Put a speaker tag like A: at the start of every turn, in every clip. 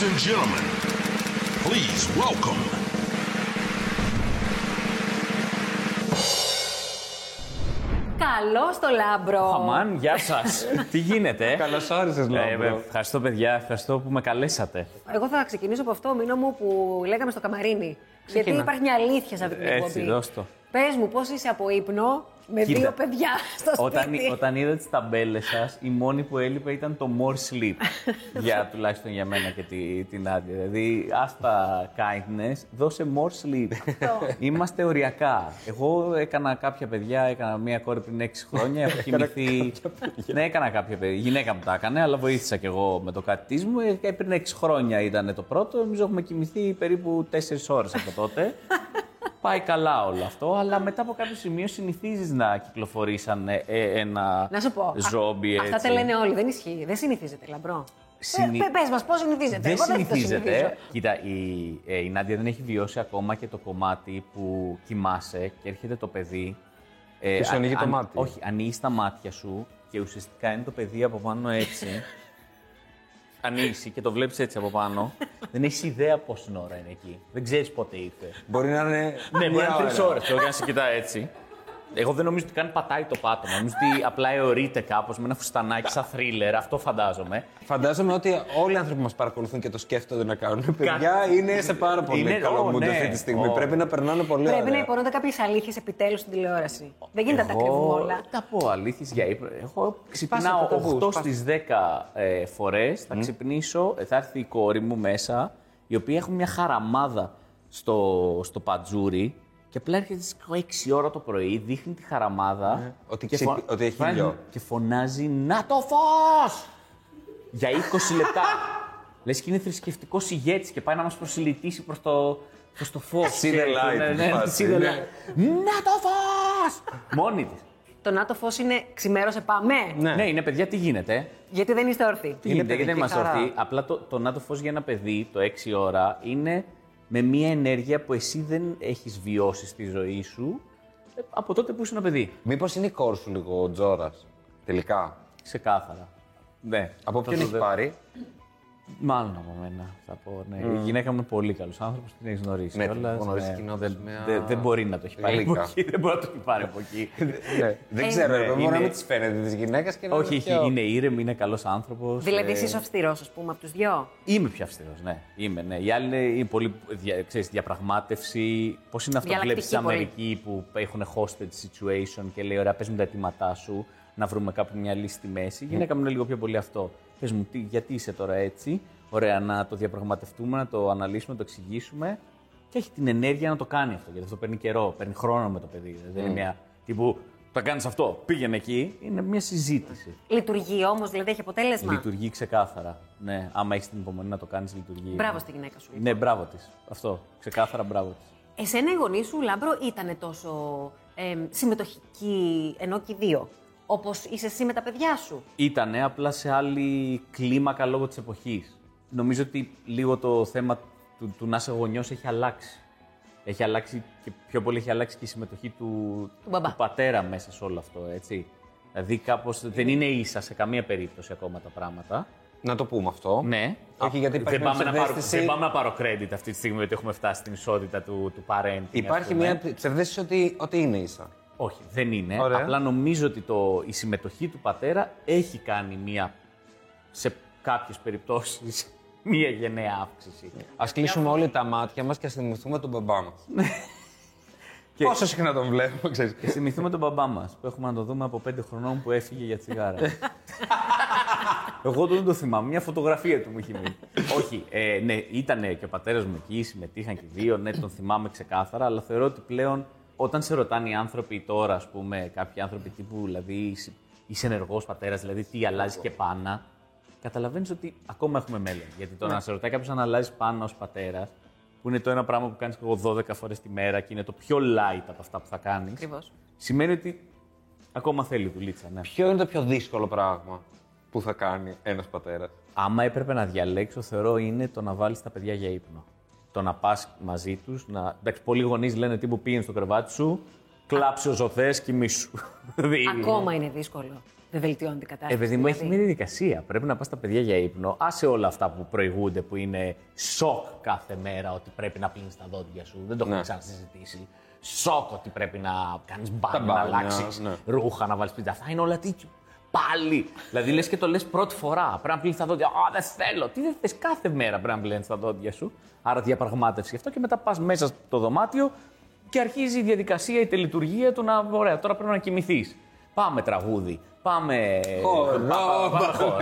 A: Ladies and gentlemen, please welcome.
B: Καλώς το Λάμπρο.
C: Αμάν, γεια σας. Τι γίνεται, ε;
D: Καλώς όρισες,
C: Ε,
D: Λάμπρο.
C: ευχαριστώ, παιδιά. Ευχαριστώ που με καλέσατε.
B: Εγώ θα ξεκινήσω από αυτό, Μίνω μου, που λέγαμε στο καμαρίνι. Γιατί υπάρχει μια αλήθεια σε αυτή την εκπομπή.
C: Έτσι, δώσ' το.
B: Πες μου, πώς είσαι από ύπνο; Με
C: Κοίτα,
B: δύο παιδιά στο
C: Όταν,
B: σπίτι.
C: όταν είδα τις ταμπέλες σας, η μόνη που έλειπε ήταν το more sleep. για τουλάχιστον για μένα και τη, την Άντια. Δηλαδή, άστα kindness, δώσε more sleep. Είμαστε οριακά. Εγώ έκανα κάποια παιδιά, έκανα μία κόρη πριν 6 χρόνια. Έχω κοιμηθεί. ναι, έκανα κάποια παιδιά. Η γυναίκα μου τα έκανε, αλλά βοήθησα κι εγώ με το κάτι της μου. Ε, πριν 6 χρόνια ήταν το πρώτο. Νομίζω έχουμε κοιμηθεί περίπου 4 ώρες από τότε. Πάει καλά όλο αυτό, αλλά μετά από κάποιο σημείο συνηθίζεις να κυκλοφορείς σαν ε, ε, ένα
B: Να σου πω.
C: ζόμπι
B: α- Αυτά
C: έτσι.
B: τα λένε όλοι. Δεν ισχύει. Δεν συνηθίζεται, λαμπρό.
C: Συνη-
B: Ε, πες μας, πώς συνηθίζεται;
C: Δεν
B: Εγώ δεν το
C: συνηθίζεται.
B: συνηθίζω.
C: Κοίτα, η, ε, η Νάντια δεν έχει βιώσει ακόμα και το κομμάτι που κοιμάσαι και έρχεται το παιδί. Ε,
D: Και σου
C: αν-
D: ανοίγει το
C: αν-
D: μάτι.
C: Όχι, ανοίγεις τα μάτια σου και ουσιαστικά είναι το παιδί από πάνω έτσι. ανοίξει και το βλέπεις έτσι από πάνω. δεν έχεις ιδέα πόση ώρα είναι εκεί. Δεν ξέρεις πότε ήρθε.
D: Μπορεί να είναι.
C: Ναι, μπορεί
D: μια
C: να είναι τρεις
D: ώρα.
C: ώρες. Εγώ να σε κοιτά έτσι. Εγώ δεν νομίζω ότι καν πατάει το πάτωμα. Νομίζω ότι απλά αιωρείται κάπως με ένα φουστανάκι σαν θρίλερ. Αυτό φαντάζομαι.
D: Φαντάζομαι ότι όλοι οι άνθρωποι που μας παρακολουθούν και το σκέφτονται να κάνουν. Παιδιά είναι σε πάρα πολύ
C: Είναι-
D: καλό
C: ω,
D: mood
C: ναι.
D: αυτή τη στιγμή.
C: Ω.
D: Πρέπει να περνάνε πολύ
B: Πρέπει να
D: ωραία.
B: υπονούνται κάποιες αλήθειες επιτέλους στην τηλεόραση. Δεν γίνεται να τα κρύβουμε
C: Εγώ
B: όλα.
C: τα πω αλήθεια για ύπνο. Εγώ ξυπνάω
D: το ταμπούς,
C: 8
D: σπάσε.
C: στις 10 ε, φορές. Θα ξυπνήσω, ε, θα έρθει η κόρη μου μέσα, η οποία έχουν μια χαραμάδα στο, στο πατζούρι. Και απλά έρχεται στις 6 ώρα το πρωί, δείχνει τη χαραμάδα.
D: ότι
C: και
D: ξυπ- ότι έχει
C: φωνάζει-
D: ήλιο.
C: Και φωνάζει Να το φως! Για 20 λεπτά. Λες και είναι θρησκευτικό ηγέτη και πάει να μας προσιλητήσει προς το, προς το φως.
D: See the light,
C: Ναι,
D: φάση,
C: see the
D: ναι.
C: light. Να το φως! Μόνη της.
B: Το να το φως είναι ξημέρωσε πάμε.
D: Ναι.
C: Ναι, είναι παιδιά, τι γίνεται;
B: Γιατί δεν είστε όρθιοι.
C: Τι γίνεται, γιατί δεν
D: παιδική
C: είμαστε
D: χαρά.
C: ορθοί. Απλά το, το να το φως για ένα παιδί το 6 ώρα είναι με μια ενέργεια που εσύ δεν έχεις βιώσει στη ζωή σου ε, από τότε που είσαι ένα παιδί.
D: Μήπως είναι η κόρη σου λίγο ο Τζόρας. Τελικά;
C: Ξεκάθαρα. Ναι.
D: Από
C: Θα
D: ποιον
C: το
D: έχει
C: δε-
D: πάρει;
C: Μάλλον από μένα, θα πω. Ναι. Η γυναίκα μου είναι πολύ καλός άνθρωπος, την έχεις γνωρίσει.
D: Ναι, την
C: κιόλας,
D: έχω γνωρίσει
C: ναι.
D: κοινότητας
C: Δεν,
D: με,
C: δεν- δεν μπορεί να το έχει πάρει από
D: γλύκα.
C: εκεί. Δεν μπορεί να το έχει πάρει από εκεί.
D: Ναι. Δεν
B: Ε,
D: ξέρω,
C: ναι,
D: εγώ μπορεί να
C: είναι-
D: μην τη φαίνεται της γυναίκας και να
C: Όχι,
D: είναι
C: έχει-
D: πιο-
C: είναι ήρεμη, είναι καλός άνθρωπος.
B: Δηλαδή, εσύ είσαι αυστηρός, ας πούμε, από τους δυο;
C: Είμαι πιο αυστηρός, ναι. Είμαι, ναι. Οι άλλοι είναι, είναι πολύ δια, ξέρεις, διαπραγμάτευση. Πώς είναι αυτό που βλέπεις
B: Διαλλακτική
C: στην
B: πολύ.
C: Αμερική που έχουν hostage situation και λέει: Ωραία, πες μου τα αιτήματά σου, να βρούμε κάπου μια λύση στη μέση. Η γυναίκα μου είναι λίγο πιο πολύ αυτό. Πες μου, τι, γιατί είσαι τώρα έτσι; Ωραία, να το διαπραγματευτούμε, να το αναλύσουμε, να το εξηγήσουμε. Και έχει την ενέργεια να το κάνει αυτό. Γιατί αυτό παίρνει καιρό, παίρνει χρόνο με το παιδί. Δεν είναι μια τύπου. Θα κάνεις αυτό, πήγαινε εκεί. Είναι μια συζήτηση.
B: Λειτουργεί όμως, δηλαδή έχει αποτέλεσμα.
C: Λειτουργεί ξεκάθαρα. Ναι, άμα έχεις την υπομονή να το κάνεις, λειτουργεί.
B: Μπράβο στη γυναίκα σου.
C: Ναι, μπράβο της. Αυτό. Ξεκάθαρα μπράβο της.
B: Εσένα οι γονείς σου, Λάμπρο, ήταν τόσο ε, συμμετοχικοί, ενώ και οι δύο; Όπως είσαι εσύ με τα παιδιά σου.
C: Ήτανε απλά σε άλλη κλίμακα λόγω της εποχής. Νομίζω ότι λίγο το θέμα του, του να είσαι γονιός έχει αλλάξει. Έχει αλλάξει και πιο πολύ έχει αλλάξει και η συμμετοχή του,
B: Του μπαμπά.
C: πατέρα μέσα σε όλο αυτό, έτσι. Δηλαδή κάπως δεν είναι ίσα σε καμία περίπτωση ακόμα τα πράγματα.
D: Να το πούμε αυτό.
C: Ναι.
D: Όχι, γιατί υπάρχει
C: δεν,
D: μια
C: πάμε να πάρω,
D: ψευδαίσθηση-
C: δεν πάμε να πάρω credit αυτή τη στιγμή γιατί έχουμε φτάσει στην ισότητα του, του parenting. ας
D: Υπάρχει
C: πούμε.
D: μια ψευδέστηση ότι, ότι είναι ίσα.
C: Όχι, δεν είναι.
D: Ωραία.
C: Απλά νομίζω ότι το, η συμμετοχή του πατέρα έχει κάνει μία, σε κάποιες περιπτώσεις, μία γενναία αύξηση.
D: Α κλείσουμε όλοι τα μάτια μας και ας θυμηθούμε τον μπαμπά μας.
C: Και-
D: Πόσο συχνά τον βλέπουμε, ξέρεις.
C: Και θυμηθούμε τον μπαμπά μας, που έχουμε να το δούμε από πέντε χρονών που έφυγε για τσιγάρα. Εγώ δεν το θυμάμαι. Μια φωτογραφία του μου έχει μείνει. Όχι, ε, ναι, ήταν και ο πατέρας μου εκεί, συμμετείχαν και οι δύο, ναι, τον θυμάμαι ξεκάθαρα, αλλά θεωρώ ότι πλέον όταν σε ρωτάνε οι άνθρωποι τώρα, ας πούμε, κάποιοι άνθρωποι τύπου, δηλαδή είσαι- είσαι ενεργός πατέρας, δηλαδή τι αλλάζει και πάνα, καταλαβαίνεις ότι ακόμα έχουμε μέλλον. Γιατί το να σε ρωτάει κάποιος αν αλλάζει πάνα ως πατέρας, που είναι το ένα πράγμα που κάνεις εγώ 12 φορές τη μέρα και είναι το πιο light από αυτά που θα κάνεις,
B: Ακριβώς.
C: σημαίνει ότι ακόμα θέλει δουλίτσα, ναι.
D: Ποιο είναι το πιο δύσκολο πράγμα που θα κάνει ένας πατέρας;
C: Άμα έπρεπε να διαλέξω, θεωρώ είναι το να βάλεις τα παιδιά για ύπνο. Το να πας μαζί τους. Να... Εντάξει, πολλοί γονείς λένε τύπου πήγαινε στο κρεβάτι σου, Κλάψε όσο θε, κοιμήσου. Δηλαδή,
B: Ακόμα είναι δύσκολο. Δεν βελτιώνει την
C: Ε,
B: κατάσταση.
C: παιδί μου, έχει
B: δηλαδή.
C: μια διαδικασία. Πρέπει να πας τα παιδιά για ύπνο. Άσε όλα αυτά που προηγούνται, που είναι σοκ κάθε μέρα ότι πρέπει να πλύνεις τα δόντια σου. Δεν το έχουμε
D: Ναι.
C: ξανασυζητήσει. Σοκ ότι πρέπει να κάνεις μπάνιο, να
D: μπάνια,
C: αλλάξεις
D: ναι.
C: ρούχα, να βάλεις πίτσα. Αυτά είναι όλα τι. Πάλι! δηλαδή λες και το λες πρώτη φορά. Πρέπει να πλύνει τα δόντια. Α, δεν θέλω. Τι δεν θες κάθε μέρα πρέπει να πλύνει τα δόντια σου. Άρα διαπραγμάτευση γι' αυτό και μετά πας μέσα στο δωμάτιο και αρχίζει η διαδικασία, η τελειτουργία του να. Ωραία, τώρα πρέπει να κοιμηθείς. Πάμε τραγούδι. Πάμε.
D: Χορό,
C: Πα- πα-
D: πάμε.
C: χορό.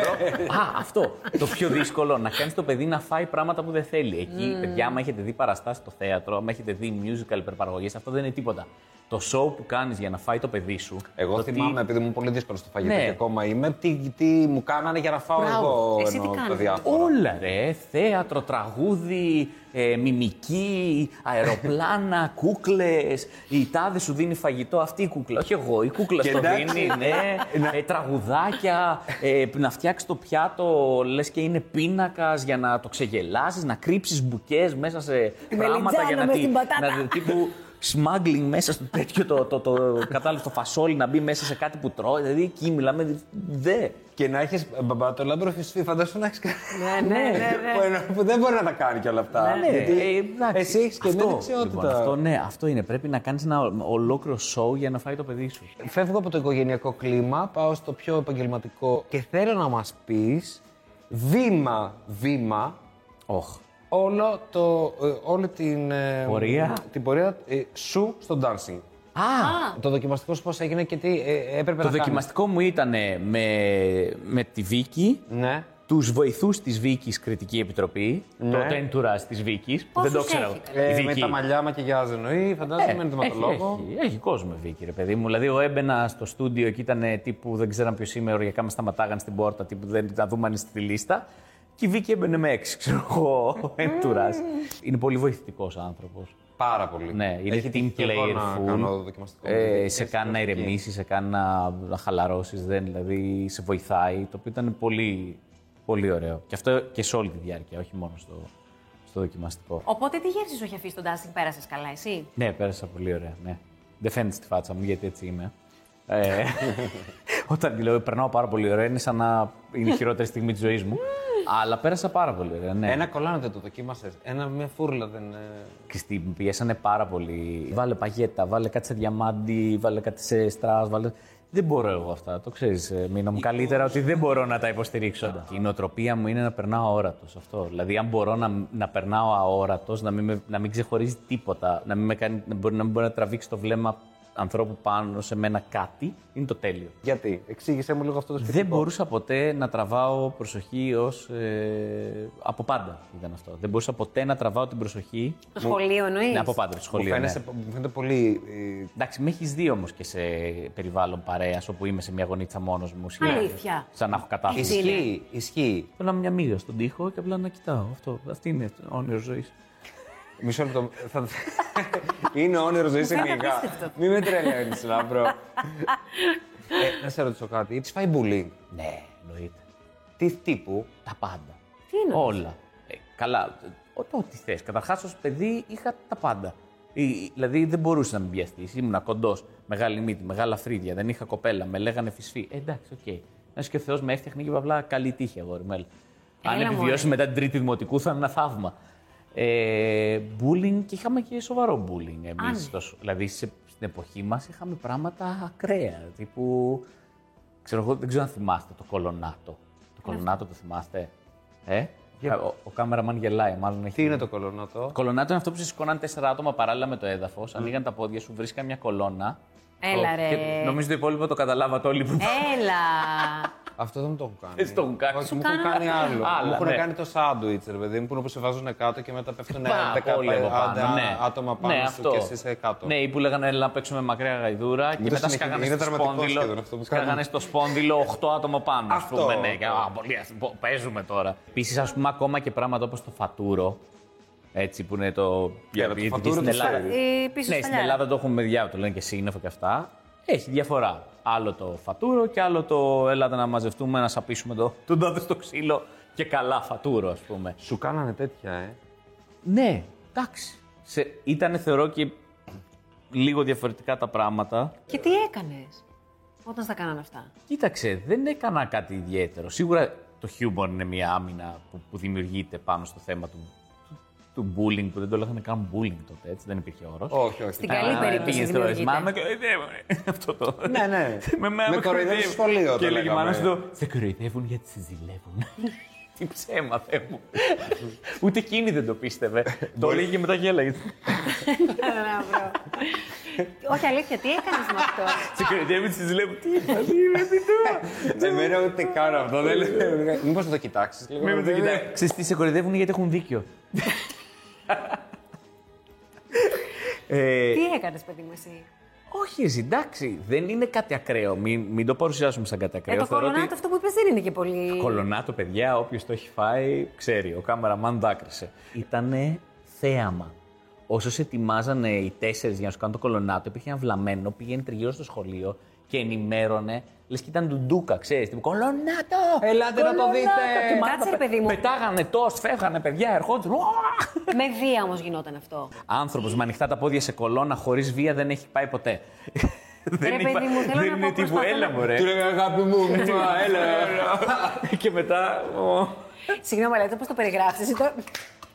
C: Α, αυτό. Το πιο δύσκολο, να κάνεις το παιδί να φάει πράγματα που δεν θέλει. Εκεί, παιδιά, άμα έχετε δει παραστάσεις στο θέατρο, άμα έχετε δει musical υπερπαραγωγές, αυτό δεν είναι τίποτα. Το show που κάνεις για να φάει το παιδί σου.
D: Εγώ
C: το τι-
D: θυμάμαι, επειδή μου πολύ δύσκολο στο φαγητό
C: Ναι.
D: και ακόμα είμαι, τι, τι μου κάνανε για να φάω
C: Μπράβο.
D: εγώ
B: Εσύ
D: ενώ
B: τι
D: το
B: κάνεις;
D: διάφορα.
C: Όλα ρε, θέατρο, τραγούδι, ε, μιμική, αεροπλάνα, κούκλες, η τάδε σου δίνει φαγητό, αυτή η κούκλα, όχι εγώ, η κούκλα
D: Και
C: στο
D: εντάξει.
C: δίνει, ναι, ε, τραγουδάκια, ε, να φτιάξεις το πιάτο, λες και είναι πίνακας για να το ξεγελάσεις, να κρύψεις μπουκές μέσα σε πράγματα για
B: μελιτζάνα
C: να,
B: μες
C: τη-
B: στην πατάτα.
C: να τύπου smuggling μέσα στο τέτοιο το, το, το, κατάλαβες, το φασόλι να μπει μέσα σε κάτι που τρώει, δηλαδή εκεί μιλάμε, δε.
D: Και να έχεις μπαμπά το λάμπρο φυσφή, φαντάσου να έχεις κάνει.
B: Ναι, ναι, ναι, ναι.
D: που, εννοώ- που δεν μπορεί να τα κάνει και όλα αυτά.
C: Ναι,
D: Γιατί
C: ε, εντάξει.
D: εσύ έχεις και μια
C: Αυτό,
D: δεξιότητα.
C: λοιπόν, αυτό, ναι, αυτό είναι. Πρέπει να κάνεις ένα ολόκληρο show για να φάει το παιδί σου.
D: Φεύγω από το οικογενειακό κλίμα, πάω στο πιο επαγγελματικό και θέλω να μας πεις βήμα-βήμα
C: Όχ.
D: Όλο το, ε, όλη την, ε,
C: Πορεία.
D: την πορεία ε, σου στο dancing.
C: Α,
D: Το δοκιμαστικό σου πώς έγινε και τι ε, έπρεπε
C: το
D: να
C: δοκιμαστικό μου ήταν με, με τη Βίκη,
D: κάνεις. Ναι.
C: τους βοηθούς της Βίκης Κριτική Επιτροπή,
D: Ναι.
C: το τέντουρας της Βίκης, που δεν
B: Πόσους
C: το ξέρω.
B: έχετε;
C: Η
D: Ε, με
C: Βίκη.
D: τα μαλλιά μακιγιάζ εννοεί, φαντάζομαι, με
C: έχει,
D: ενδυματολόγο.
C: έχει, έχει κόσμο η Βίκη, ρε παιδί μου. Δηλαδή, εγώ έμπαινα στο στούντιο και ήταν τύπου δεν ξέραν ποιος είμαι, οριακά με σταματάγαν στην πόρτα, τύπου δεν να δούμε αν είσαι στη λίστα. Και η Βίκη έμπαινε με έξι, ξέρω εγώ, ο έντουρας. Είναι πολύ βοηθητικός άνθρωπος.
D: Πάρα πολύ.
C: Ναι, είναι
D: Έχει
C: team
D: τύχει και εγώ
C: player
D: να
C: full.
D: κάνω δοκιμαστικό.
C: Ε, σε κάνει να ηρεμήσεις, σε κάνει να, να χαλαρώσεις, δεν, δηλαδή σε βοηθάει. Το οποίο ήταν πολύ, πολύ ωραίο. Και αυτό και σε όλη τη διάρκεια, όχι μόνο στο, στο δοκιμαστικό.
B: Οπότε τι γεύση σου έχει αφήσει τον dancing, πέρασες καλά, εσύ;
C: Ναι, πέρασα πολύ ωραία. Ναι. Δεν φαίνεται στη φάτσα μου γιατί έτσι είμαι. Ε, όταν λέω περνάω πάρα πολύ ωραία, είναι σαν να είναι η χειρότερη στιγμή της ζωής μου. Αλλά πέρασα πάρα πολύ ωραία. Ναι.
D: Ένα κολλάνο δεν το δοκίμασες. Ένα μια φούρλα δεν. ε,
C: Χριστί, με πιέσανε πάρα πολύ. Βάλε παγέτα, βάλε κάτι σε διαμάντι, βάλε κάτι σε στρας, βάλε... Δεν μπορώ εγώ αυτά, το ξέρεις ε, Μίνα μου καλύτερα ότι δεν μπορώ να τα υποστηρίξω. Η νοοτροπία μου είναι να περνάω αόρατος αυτό. Δηλαδή αν μπορώ να, να περνάω αόρατος, να μην, με- να μην ξεχωρίζει τίποτα, να μην, με κάνει, να μπορεί, να μην μπορεί να τραβήξει το βλέμμα ανθρώπου πάνω σε μένα κάτι, είναι το τέλειο.
D: Γιατί, εξήγησέ μου λίγο αυτό το σκεπτικό.
C: Δεν μπορούσα ποτέ να τραβάω προσοχή ως... Ε, από πάντα ήταν αυτό. Δεν μπορούσα ποτέ να τραβάω την προσοχή
B: Στο σχολείο εννοείς;
C: ναι, από πάντα, στο
D: Μου
C: σχολείο. ναι.
D: φαίνεσαι- μου φαίνεται πολύ. ε,
C: Εντάξει, με έχεις δει όμως και σε περιβάλλον παρέας όπου είμαι σε μια γωνίτσα μόνος μου. σχεδόν.
B: Αλήθεια.
C: Σαν να έχω κατάθεση.
B: Εσύ είναι;
D: Ισχύει, ισχύει.
C: Θέλω μια μύγα στον τοίχο και απλά να κοιτάω. Αυτό, αυτή είναι το όνειρος ζωής.
D: Μισό λεπτό. θα- Είναι όνειρο ζωή σε
B: Είναι
D: μηγά.
B: απίστευτο.
D: Μην με τρελαίνεις, Λάμπρο. ε, να σε ρωτήσω κάτι. Τη φάει bullying.
C: Ναι, εννοείται.
D: Τι τύπου;
C: Τα πάντα.
B: Τι είναι αυτό;
C: Όλα. Ε, καλά. Ο, το ό,τι θες. Καταρχάς, ως παιδί είχα τα πάντα. Ε, Δηλαδή δεν μπορούσε να με πιαστεί. Ήμουν κοντός, μεγάλη μύτη, μεγάλα φρύδια, δεν είχα κοπέλα, με λέγανε φυσφή. Ε, εντάξει, οκ. Να και ο Θεός με έφτιαχνε και απλά καλή τύχη, αγόρι μου. έλα. Αν
B: Έλα,
C: επιβιώσεις
B: μωρέ.
C: μετά την τρίτη δημοτικού θα είναι ένα θαύμα. Ε, bullying και είχαμε και σοβαρό bullying εμείς.
B: Άντε.
C: Δηλαδή σε- στην εποχή μας είχαμε πράγματα ακραία. Τύπου. Ξέρω εγώ, δεν ξέρω αν θυμάστε το κολονάτο. Το κολονάτο το θυμάστε; Ε; Ο, ο κάμεραμαν γελάει, μάλλον έχει.
D: Τι είναι το κολονάτο;
C: Το κολονάτο είναι αυτό που σε σηκώναν τέσσερα άτομα παράλληλα με το έδαφος, ανοίγαν τα πόδια σου, βρίσκαν μια κολόνα.
B: Έλα,
C: Το-
B: ρε.
C: Και νομίζω το υπόλοιπο το καταλάβατε όλοι που.
B: Έλα.
D: Αυτό δεν μου το έχουν κάνει.
C: Έτσι το έχουν κάνει.
D: Όχι,
C: Σου
D: μου έχουν
B: κάνανε
D: κάνει άλλο.
C: Άλλα,
D: μου έχουν
C: ναι.
D: κάνει το σάντουιτς, ρε παιδί μου, που είναι που σε βάζουν κάτω και μετά πέφτουν
C: Πα, όλοι από
D: 15
C: πάνω, ναι.
D: άτομα πάνω
C: ναι,
D: σου
C: αυτό.
D: και εσύ είσαι κάτω.
C: Ναι, ή που λέγανε έλα να παίξουμε μακριά γαϊδούρα και
D: το
C: μετά
D: συνεχίζει,
C: σκάγανε
D: είναι
C: στο
D: δραματικό
C: σπόνδυλο.
D: σχεδόν αυτό που
C: Σκάγανε
D: κάνουν.
C: στο σπόνδυλο 8 άτομα πάνω. ας
D: Αυτό,
C: πούμε, ναι, και,
D: αυτό.
C: α, πολύ, ας- πο- παίζουμε τώρα. Επίσης, ας πούμε, ακόμα και πράγματα όπως το φατούρο. Έτσι που είναι το.
D: Έλα, το
C: γιατί
D: φατούρο
C: στην
D: το
C: Ελλάδα.
D: ξέρεις.
B: Η πίσω
C: Ναι, στην
B: σταλιά.
C: Ελλάδα το έχουμε με διάβολο, το λένε και σύννεφο και αυτά. Έχει διαφορά. Άλλο το φατούρο και άλλο το έλατε να μαζευτούμε, να σαπίσουμε το, τον τάδε στο ξύλο και καλά φατούρο, ας πούμε.
D: Σου κάνανε τέτοια, ε.
C: Ναι, εντάξει. Σε, ήταν θεωρώ και λίγο διαφορετικά τα πράγματα.
B: Και τι έκανες όταν στα κάνανε αυτά;
C: Κοίταξε, δεν έκανα κάτι ιδιαίτερο. Σίγουρα το χιούμορ είναι μια άμυνα που, που δημιουργείται πάνω στο θέμα του, του, του bullying, που δεν το λέγανε καν bullying τότε, έτσι, δεν υπήρχε όρος.
D: Όχι, όχι.
B: Στην καλή περίπτωση
C: Πήγε στο
B: δημιουργείται.
C: Μα με κοροϊδεύουνε. Αυτό το.
D: Ναι, ναι.
C: με,
D: Με κοροϊδεύουν στο σχολείο, το
C: Και έλεγε η
D: λέγαμε.
C: μάνα σου το. Σε κοροϊδεύουν γιατί σε ζηλεύουν. Τι ψέμα, Θεέ μου. Ούτε εκείνη δεν το πίστευε. το έλεγε και μετά γέλαγε.
B: Μπράβο. Όχι αλήθεια, τι έκανες με αυτό;
C: Σε κοροϊδεύουν, σε ζηλεύουν. Τι είπα, τι είπα, τι το.
D: Εμένα ούτε καν αυτό. δεν λέω. Μήπως θα το κοιτάξεις λίγο.
C: Με με το κοιτάει. Ξέρεις τι, σε κοροϊδεύουν γιατί έχουν δίκιο. Ε,
B: Τι έκανες, παιδί μου, εσύ;
C: όχι, εσύ, εντάξει, δεν είναι κάτι ακραίο. Μην, μην το παρουσιάσουμε σαν κάτι
B: Ε,
C: ακραίο.
B: το
C: Θεωρώ ότι-
B: κολονάτο αυτό που είπες δεν είναι και πολύ.
C: Κολονάτο, παιδιά, όποιος το έχει φάει, ξέρει. Ο κάμεραμαν δάκρυσε. Ήτανε θέαμα. Όσο ετοιμάζανε οι τέσσερις για να σου κάνουν το κολονάτο, υπήρχε ένα βλαμμένο, πήγαινε τριγύρω στο σχολείο και ενημέρωνε. Λες και ήταν ντουντούκα, ξέρεις. Τύπου κολονάτο!
D: Ελάτε να το
C: κολονάτο!»
D: δείτε.
C: Και μάλιστα
B: Κάτσε, ρε, παιδί μου.
C: Πετάγανε τόστ, φεύγανε παιδιά, ερχόντουσαν. «Ουα!»
B: Με βία όμως γινόταν αυτό.
C: Άνθρωπος με ανοιχτά τα πόδια σε κολόνα χωρίς βία δεν έχει πάει ποτέ. δεν
B: παιδί μου, θέλω
C: δεν
B: να
C: είναι
B: πω,
C: τύπου
B: προσπαθώ
C: έλα
B: να-
C: μωρέ.
D: Του λέγα αγάπη μου, μα, έλα.
C: και μετά. «Ω».
B: Συγγνώμη, αλλά έτσι όπως το περιγράφεις, εσύ το.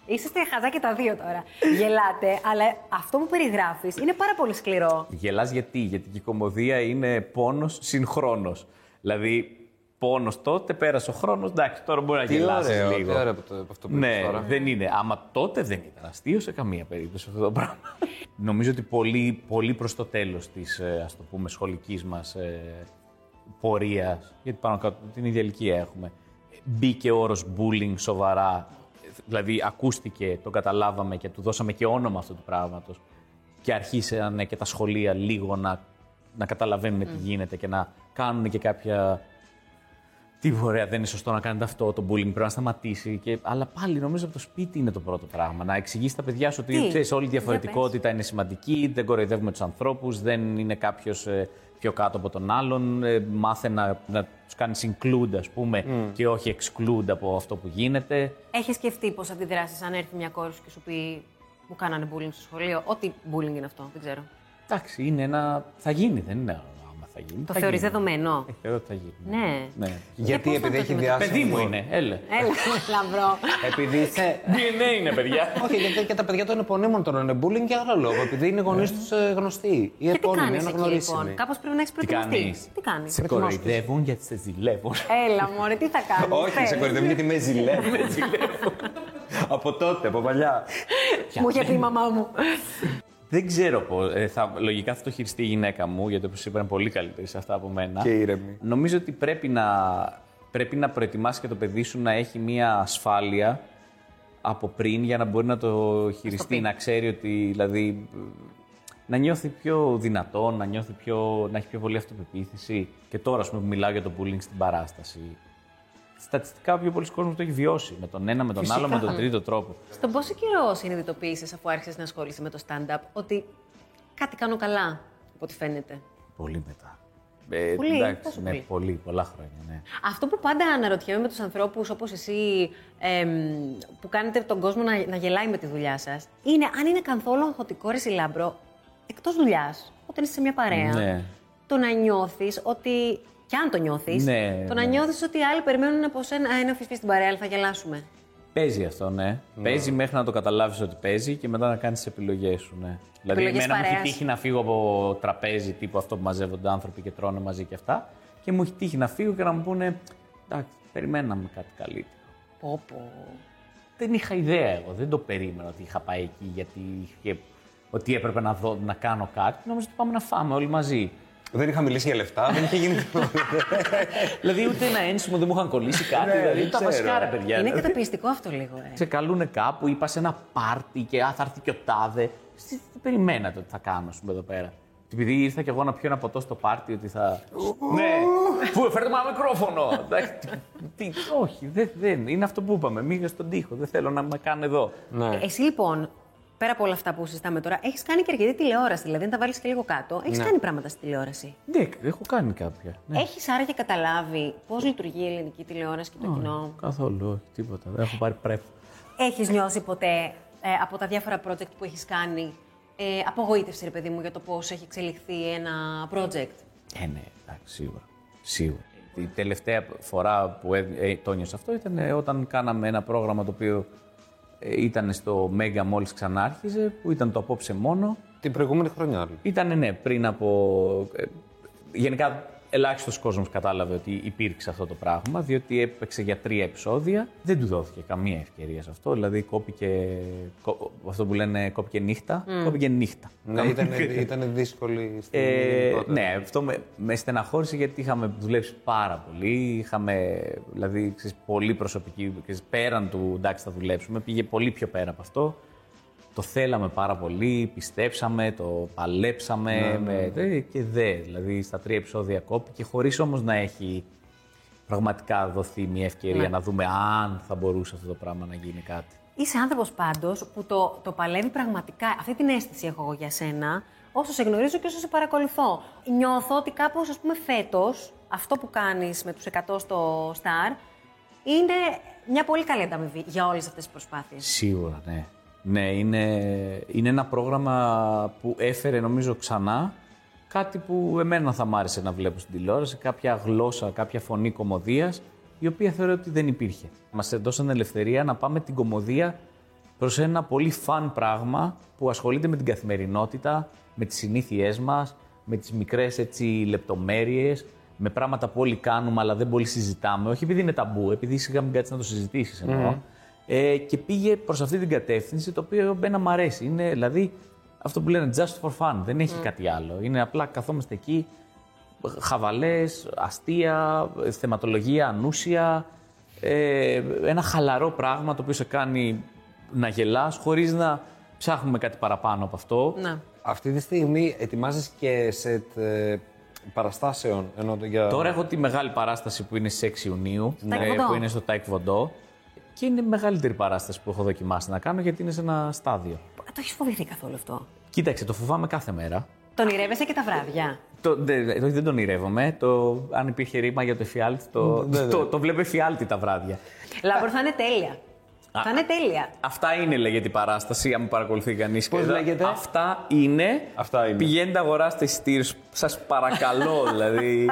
B: Είσαστε χαζά και τα δύο τώρα. Γελάτε, αλλά αυτό που περιγράφεις είναι πάρα πολύ σκληρό.
C: Γελάς γιατί, γιατί και η κομμωδία είναι πόνος συγχρόνως. Δηλαδή, πόνος τότε, πέρασε ο χρόνος, εντάξει, τώρα μπορεί να
D: Τι
C: γελάσεις
D: ωραίο,
C: λίγο.
D: τι ωραίο που το- αυτό που είπες
C: Ναι,
D: τώρα.
C: δεν είναι. Άμα τότε δεν ήταν αστείο σε καμία περίπτωση αυτό το πράγμα. Νομίζω ότι πολύ, πολύ προς το τέλος της, ε, ας το πούμε, σχολικής μας ε, πορείας, γιατί πάνω κάτω την ίδια ηλικία έχουμε, μπήκε ο όρος bullying σοβαρά, δηλαδή ακούστηκε, το καταλάβαμε και του δώσαμε και όνομα αυτού του πράγματος και αρχίσαν και τα σχολεία λίγο να, να καταλαβαίνουν τι γίνεται και να κάνουν και κάποια τι ωραία, δεν είναι σωστό να κάνετε αυτό, το bullying πρέπει να σταματήσει. Και... Αλλά πάλι νομίζω από το σπίτι είναι το πρώτο πράγμα. Να εξηγήσει τα παιδιά σου ότι
B: Τι;
C: ξέρεις, όλη η
B: Για
C: διαφορετικότητα είναι σημαντική, δεν κοροϊδεύουμε τους ανθρώπους, δεν είναι κάποιος πιο κάτω από τον άλλον. ε, μάθε να, να τους κάνεις include, ας πούμε, και όχι exclude από αυτό που γίνεται.
B: Έχεις σκεφτεί πώς αντιδράσεις αν έρθει μια κόρη σου και σου πει Μου κάνανε bullying στο σχολείο. Ό,τι bullying είναι αυτό, δεν ξέρω.
C: Εντάξει, είναι ένα. Θα γίνει, δεν είναι άμα θα γίνει.
B: Το
C: θα
B: θεωρείς
C: γίνει.
B: δεδομένο;
C: Ε, θεωρώ ότι θα γίνει.
B: Ναι.
C: ναι.
D: Γιατί
B: πώς θα
D: επειδή
B: το
D: έχει
B: αντιμετωπίσεις;
D: διάσει.
C: Παιδί μου είναι, έλε.
B: Έλα, λαμπρό.
D: Επειδή είσαι.
C: DNA είναι, παιδιά.
D: Όχι, γιατί και τα παιδιά των επωνύμων των είναι bullying για άλλο λόγο. Επειδή είναι γονείς τους γνωστοί. Ή
B: Και τι
D: επώνυμοι,
B: κάνεις εκεί λοιπόν;
D: αναγνωρίσιμοι.
B: Κάπως πρέπει να έχεις
C: Τι
B: προετοιμαστεί.
C: κάνεις;
B: Τι κάνεις;
C: Σε κοροϊδεύουν γιατί σε ζηλεύουν.
B: Έλα, μωρέ, τι θα κάνεις;
D: Όχι, σε κορυδεύουν γιατί με ζηλεύουν. Από τότε, από παλιά.
B: Μου είχε πει η μαμά μου.
C: Δεν ξέρω πώ. Ε, θα, λογικά θα το χειριστεί η γυναίκα μου, γιατί όπως είπα είναι πολύ καλύτερη σε αυτά από μένα.
D: Και ήρεμη.
C: Νομίζω ότι πρέπει να, πρέπει να προετοιμάσει και το παιδί σου να έχει μια ασφάλεια από πριν για να μπορεί να το χειριστεί,
B: πει.
C: να ξέρει ότι δηλαδή να νιώθει πιο δυνατό, να, νιώθει πιο, να έχει πιο πολύ αυτοπεποίθηση. Και τώρα, ας πούμε, που μιλάω για το bullying στην παράσταση. Στατιστικά, ο πιο πολλοί κόσμος το έχει βιώσει. Με τον ένα, με τον άλλο, με τον τρίτο τρόπο.
B: Στον πόσο καιρό συνειδητοποίησες αφού άρχισες να ασχολείσαι με το stand-up ότι κάτι κάνω καλά, από ό,τι φαίνεται;
C: Πολύ μετά. Ε,
B: Πολύ,
C: εντάξει,
B: πόσο
C: ναι,
B: πολύ;
C: πολύ, πολλά χρόνια, ναι.
B: Αυτό που πάντα αναρωτιέμαι με τους ανθρώπους όπως εσύ, εμ, που κάνετε τον κόσμο να, να γελάει με τη δουλειά σας, είναι αν είναι καθόλου αγχωτικό ρε Λάμπρο, εκτός δουλειάς, όταν είσαι σε μια παρέα,
C: Ναι.
B: το να νιώθεις ότι. Κι αν το νιώθεις,
C: Ναι,
B: το να
C: ναι.
B: νιώθεις ότι οι άλλοι περιμένουν από σένα. Α, είναι ο Φιφί στην παρέα, αλλά θα γελάσουμε.
C: Παίζει αυτό, ναι. Παίζει μέχρι να το καταλάβεις ότι παίζει και μετά να κάνεις τις επιλογές σου, ναι. Δηλαδή,
B: Επιλογές
C: εμένα μου έχει
B: παρέας.
C: τύχει να φύγω από τραπέζι τύπου αυτό που μαζεύονται άνθρωποι και τρώνε μαζί και αυτά. Και μου έχει τύχει να φύγω και να μου πούνε Εντάξει, περιμέναμε κάτι καλύτερο.
B: Πω, πω.
C: Δεν είχα ιδέα εγώ. Δεν το περίμενα ότι είχα πάει εκεί γιατί είχε, ότι έπρεπε να, δω, να κάνω κάτι. Νόμιζα ότι πάμε να φάμε όλοι μαζί.
D: Δεν είχα μιλήσει για λεφτά, δεν είχε γίνει τίποτα.
C: δηλαδή ούτε ένα ένσημο δεν μου είχαν κολλήσει κάτι.
D: Ναι,
C: δηλαδή
D: δεν
C: τα
D: ξέρω.
C: βασικά ρε παιδιά.
B: Είναι
C: Δηλαδή,
B: καταπιστικό αυτό λίγο, ε.
C: σε καλούνε κάπου, είπα σε ένα πάρτι και α, θα έρθει και ο τάδε. Εσείς τι περιμένατε ότι θα κάνω, ας πούμε, εδώ πέρα. Επειδή ήρθα κι εγώ να πιω ένα ποτό στο πάρτι, ότι θα. ναι, πού φέρτε μου ένα μικρόφωνο. Εντάξει, τι, τι, όχι, δεν, δεν. Είναι αυτό που είπαμε. Μίγα στον τοίχο. Δεν θέλω να με κάνει εδώ.
D: Ναι.
B: Εσύ λοιπόν, πέρα από όλα αυτά που συζητάμε τώρα, έχεις κάνει και αρκετή τηλεόραση. Δηλαδή, αν τα βάλεις και λίγο κάτω, έχεις κάνει πράγματα στη τηλεόραση.
C: Ναι, έχω κάνει κάποια. Ναι.
B: Έχεις άραγε καταλάβει πώς λειτουργεί η ελληνική τηλεόραση και το κοινό;
C: Καθόλου, όχι, τίποτα. Δεν έχω πάρει πρέπ.
B: Έχεις νιώσει ποτέ ε, από τα διάφορα project που έχεις κάνει ε, απογοήτευση, ρε παιδί μου, για το πώς έχει εξελιχθεί ένα project;
C: Ε, ναι, εντάξει, σίγουρα. Σίγουρα. Η τελευταία φορά που ε, ε, το ένιωσα αυτό ήταν ε, όταν κάναμε ένα πρόγραμμα το οποίο ε, ήταν στο Mega μόλις ξανάρχιζε, που ήταν το απόψε μόνο.
D: Την προηγούμενη χρονιά.
C: Ήταν, ναι, πριν από... ε, γενικά, ελάχιστος κόσμος κατάλαβε ότι υπήρξε αυτό το πράγμα, διότι έπαιξε για τρία επεισόδια. Δεν του δόθηκε καμία ευκαιρία σε αυτό, δηλαδή κόπηκε, κο- αυτό που λένε κόπηκε νύχτα, κόπηκε νύχτα.
D: Ναι, ήταν, ήταν δύσκολη στην
C: Ε,
D: γενικότερα.
C: ναι, αυτό με, με στεναχώρησε γιατί είχαμε δουλέψει πάρα πολύ. Είχαμε, δηλαδή, ξέρεις, πολύ προσωπική, ξέρεις, πέραν του εντάξει θα δουλέψουμε, πήγε πολύ πιο πέρα από αυτό. Το θέλαμε πάρα πολύ, πιστέψαμε, το παλέψαμε με, ε, και δε. Δηλαδή, στα τρία επεισόδια κόπηκε, χωρίς όμως να έχει πραγματικά δοθεί μια ευκαιρία να δούμε αν θα μπορούσε αυτό το πράγμα να γίνει κάτι.
B: Είσαι άνθρωπος πάντως που το, το παλεύει πραγματικά. Αυτή την αίσθηση έχω εγώ για σένα, όσο σε γνωρίζω και όσο σε παρακολουθώ. Νιώθω ότι κάπως, ας πούμε, φέτος, αυτό που κάνεις με τους 100 στο Star είναι μια πολύ καλή ανταμοιβή για όλες αυτές τις προσπάθειες.
C: Σίγουρα, ναι. Ναι, είναι, είναι ένα πρόγραμμα που έφερε νομίζω ξανά κάτι που εμένα θα μ' άρεσε να βλέπω στην τηλεόραση, κάποια γλώσσα, κάποια φωνή κομμωδίας, η οποία θεωρώ ότι δεν υπήρχε. Μας έδωσαν ελευθερία να πάμε την κομμωδία προς ένα πολύ φαν πράγμα που ασχολείται με την καθημερινότητα, με τις συνήθειές μας, με τις μικρές έτσι λεπτομέρειες, με πράγματα που όλοι κάνουμε αλλά δεν πολύ συζητάμε. Όχι επειδή είναι ταμπού, επειδή σιγά μην κάτσεις να το συζητήσεις εννοώ. Ε, και πήγε προς αυτή την κατεύθυνση, το οποίο εμένα μου αρέσει. Είναι δηλαδή αυτό που λένε just for fun, δεν έχει κάτι άλλο. Είναι απλά καθόμαστε εκεί, χαβαλές, αστεία, θεματολογία, ανούσια, ε, ένα χαλαρό πράγμα το οποίο σε κάνει να γελάς χωρίς να ψάχνουμε κάτι παραπάνω από αυτό.
B: Να.
D: Αυτή τη στιγμή ετοιμάζεις και σετ ε, παραστάσεων. Ενώ το για...
C: Τώρα έχω τη μεγάλη παράσταση που είναι στις 6 Ιουνίου,
B: Taekwondo.
C: ε, που είναι στο Taekwondo και είναι η μεγαλύτερη παράσταση που έχω δοκιμάσει να κάνω γιατί είναι σε ένα στάδιο.
B: Το έχεις φοβηθεί καθόλου αυτό;
C: Κοίταξε, το φοβάμαι κάθε μέρα.
B: Τον ονειρεύεσαι και τα βράδια;
C: Το, δε, δε- όχι, δεν τον ονειρεύομαι. Το, αν υπήρχε ρήμα για το εφιάλτη, το, το, το βλέπω εφιάλτη τα βράδια.
B: Λάμπρο θα είναι τέλεια. Θα είναι τέλεια.
C: Αυτά είναι, λέγεται η παράσταση, αν με παρακολουθεί κανείς.
D: Πώς λέγεται;
C: Αυτά είναι.
D: Αυτά είναι.
C: Πηγαίνετε, αγοράστε εισιτήριο. Σας παρακαλώ, δηλαδή.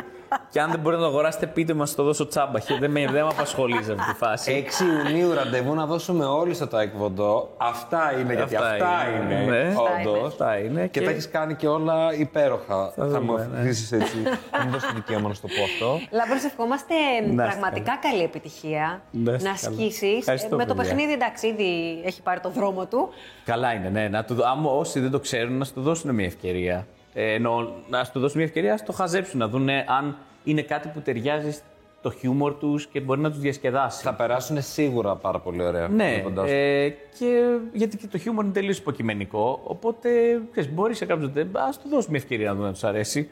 C: Και αν δεν μπορείτε να το αγοράσετε, πείτε μας το δώσω τσάμπα. Και δεν με, δεν με απασχολείς σε αυτή τη φάση.
D: 6 Ιουνίου ραντεβού να δώσουμε όλοι στο Taekwondo. Αυτά είναι, γιατί αυτά, είναι.
C: Ναι.
D: όντως.
C: Αυτά είναι.
D: Και, τα έχεις κάνει και όλα υπέροχα. Θα, μου
C: δούμε, ναι.
D: αφήσεις έτσι. Θα μου δώσει το δικαίωμα να σου το πω αυτό.
B: Λάμπρο, σε ευχόμαστε
C: Να είστε
B: πραγματικά καλή επιτυχία.
C: Να είστε
B: να
C: καλά.
B: ασκήσει.
C: Ευχαριστώ,
B: Με το
C: παιδιά.
B: παιχνίδι, εντάξει, ήδη έχει πάρει το δρόμο του.
C: Καλά είναι, ναι. Να του, δω- άμα όσοι δεν το ξέρουν, να σου το δώσουν μια ευκαιρία. Ε, εννοώ, να σου το δώσουν μια ευκαιρία, να το χαζέψουν, να δουν αν είναι κάτι που ταιριάζει στο χιούμορ τους και μπορεί να τους διασκεδάσει.
D: Θα περάσουν σίγουρα πάρα πολύ ωραία.
C: Ναι,
D: βλέποντάς το.
C: ε, και γιατί και το χιούμορ είναι τελείως υποκειμενικό. Οπότε ξέρεις, μπορεί σε κάποιον να ας του δώσουμε μια ευκαιρία να δουν αν τους αρέσει.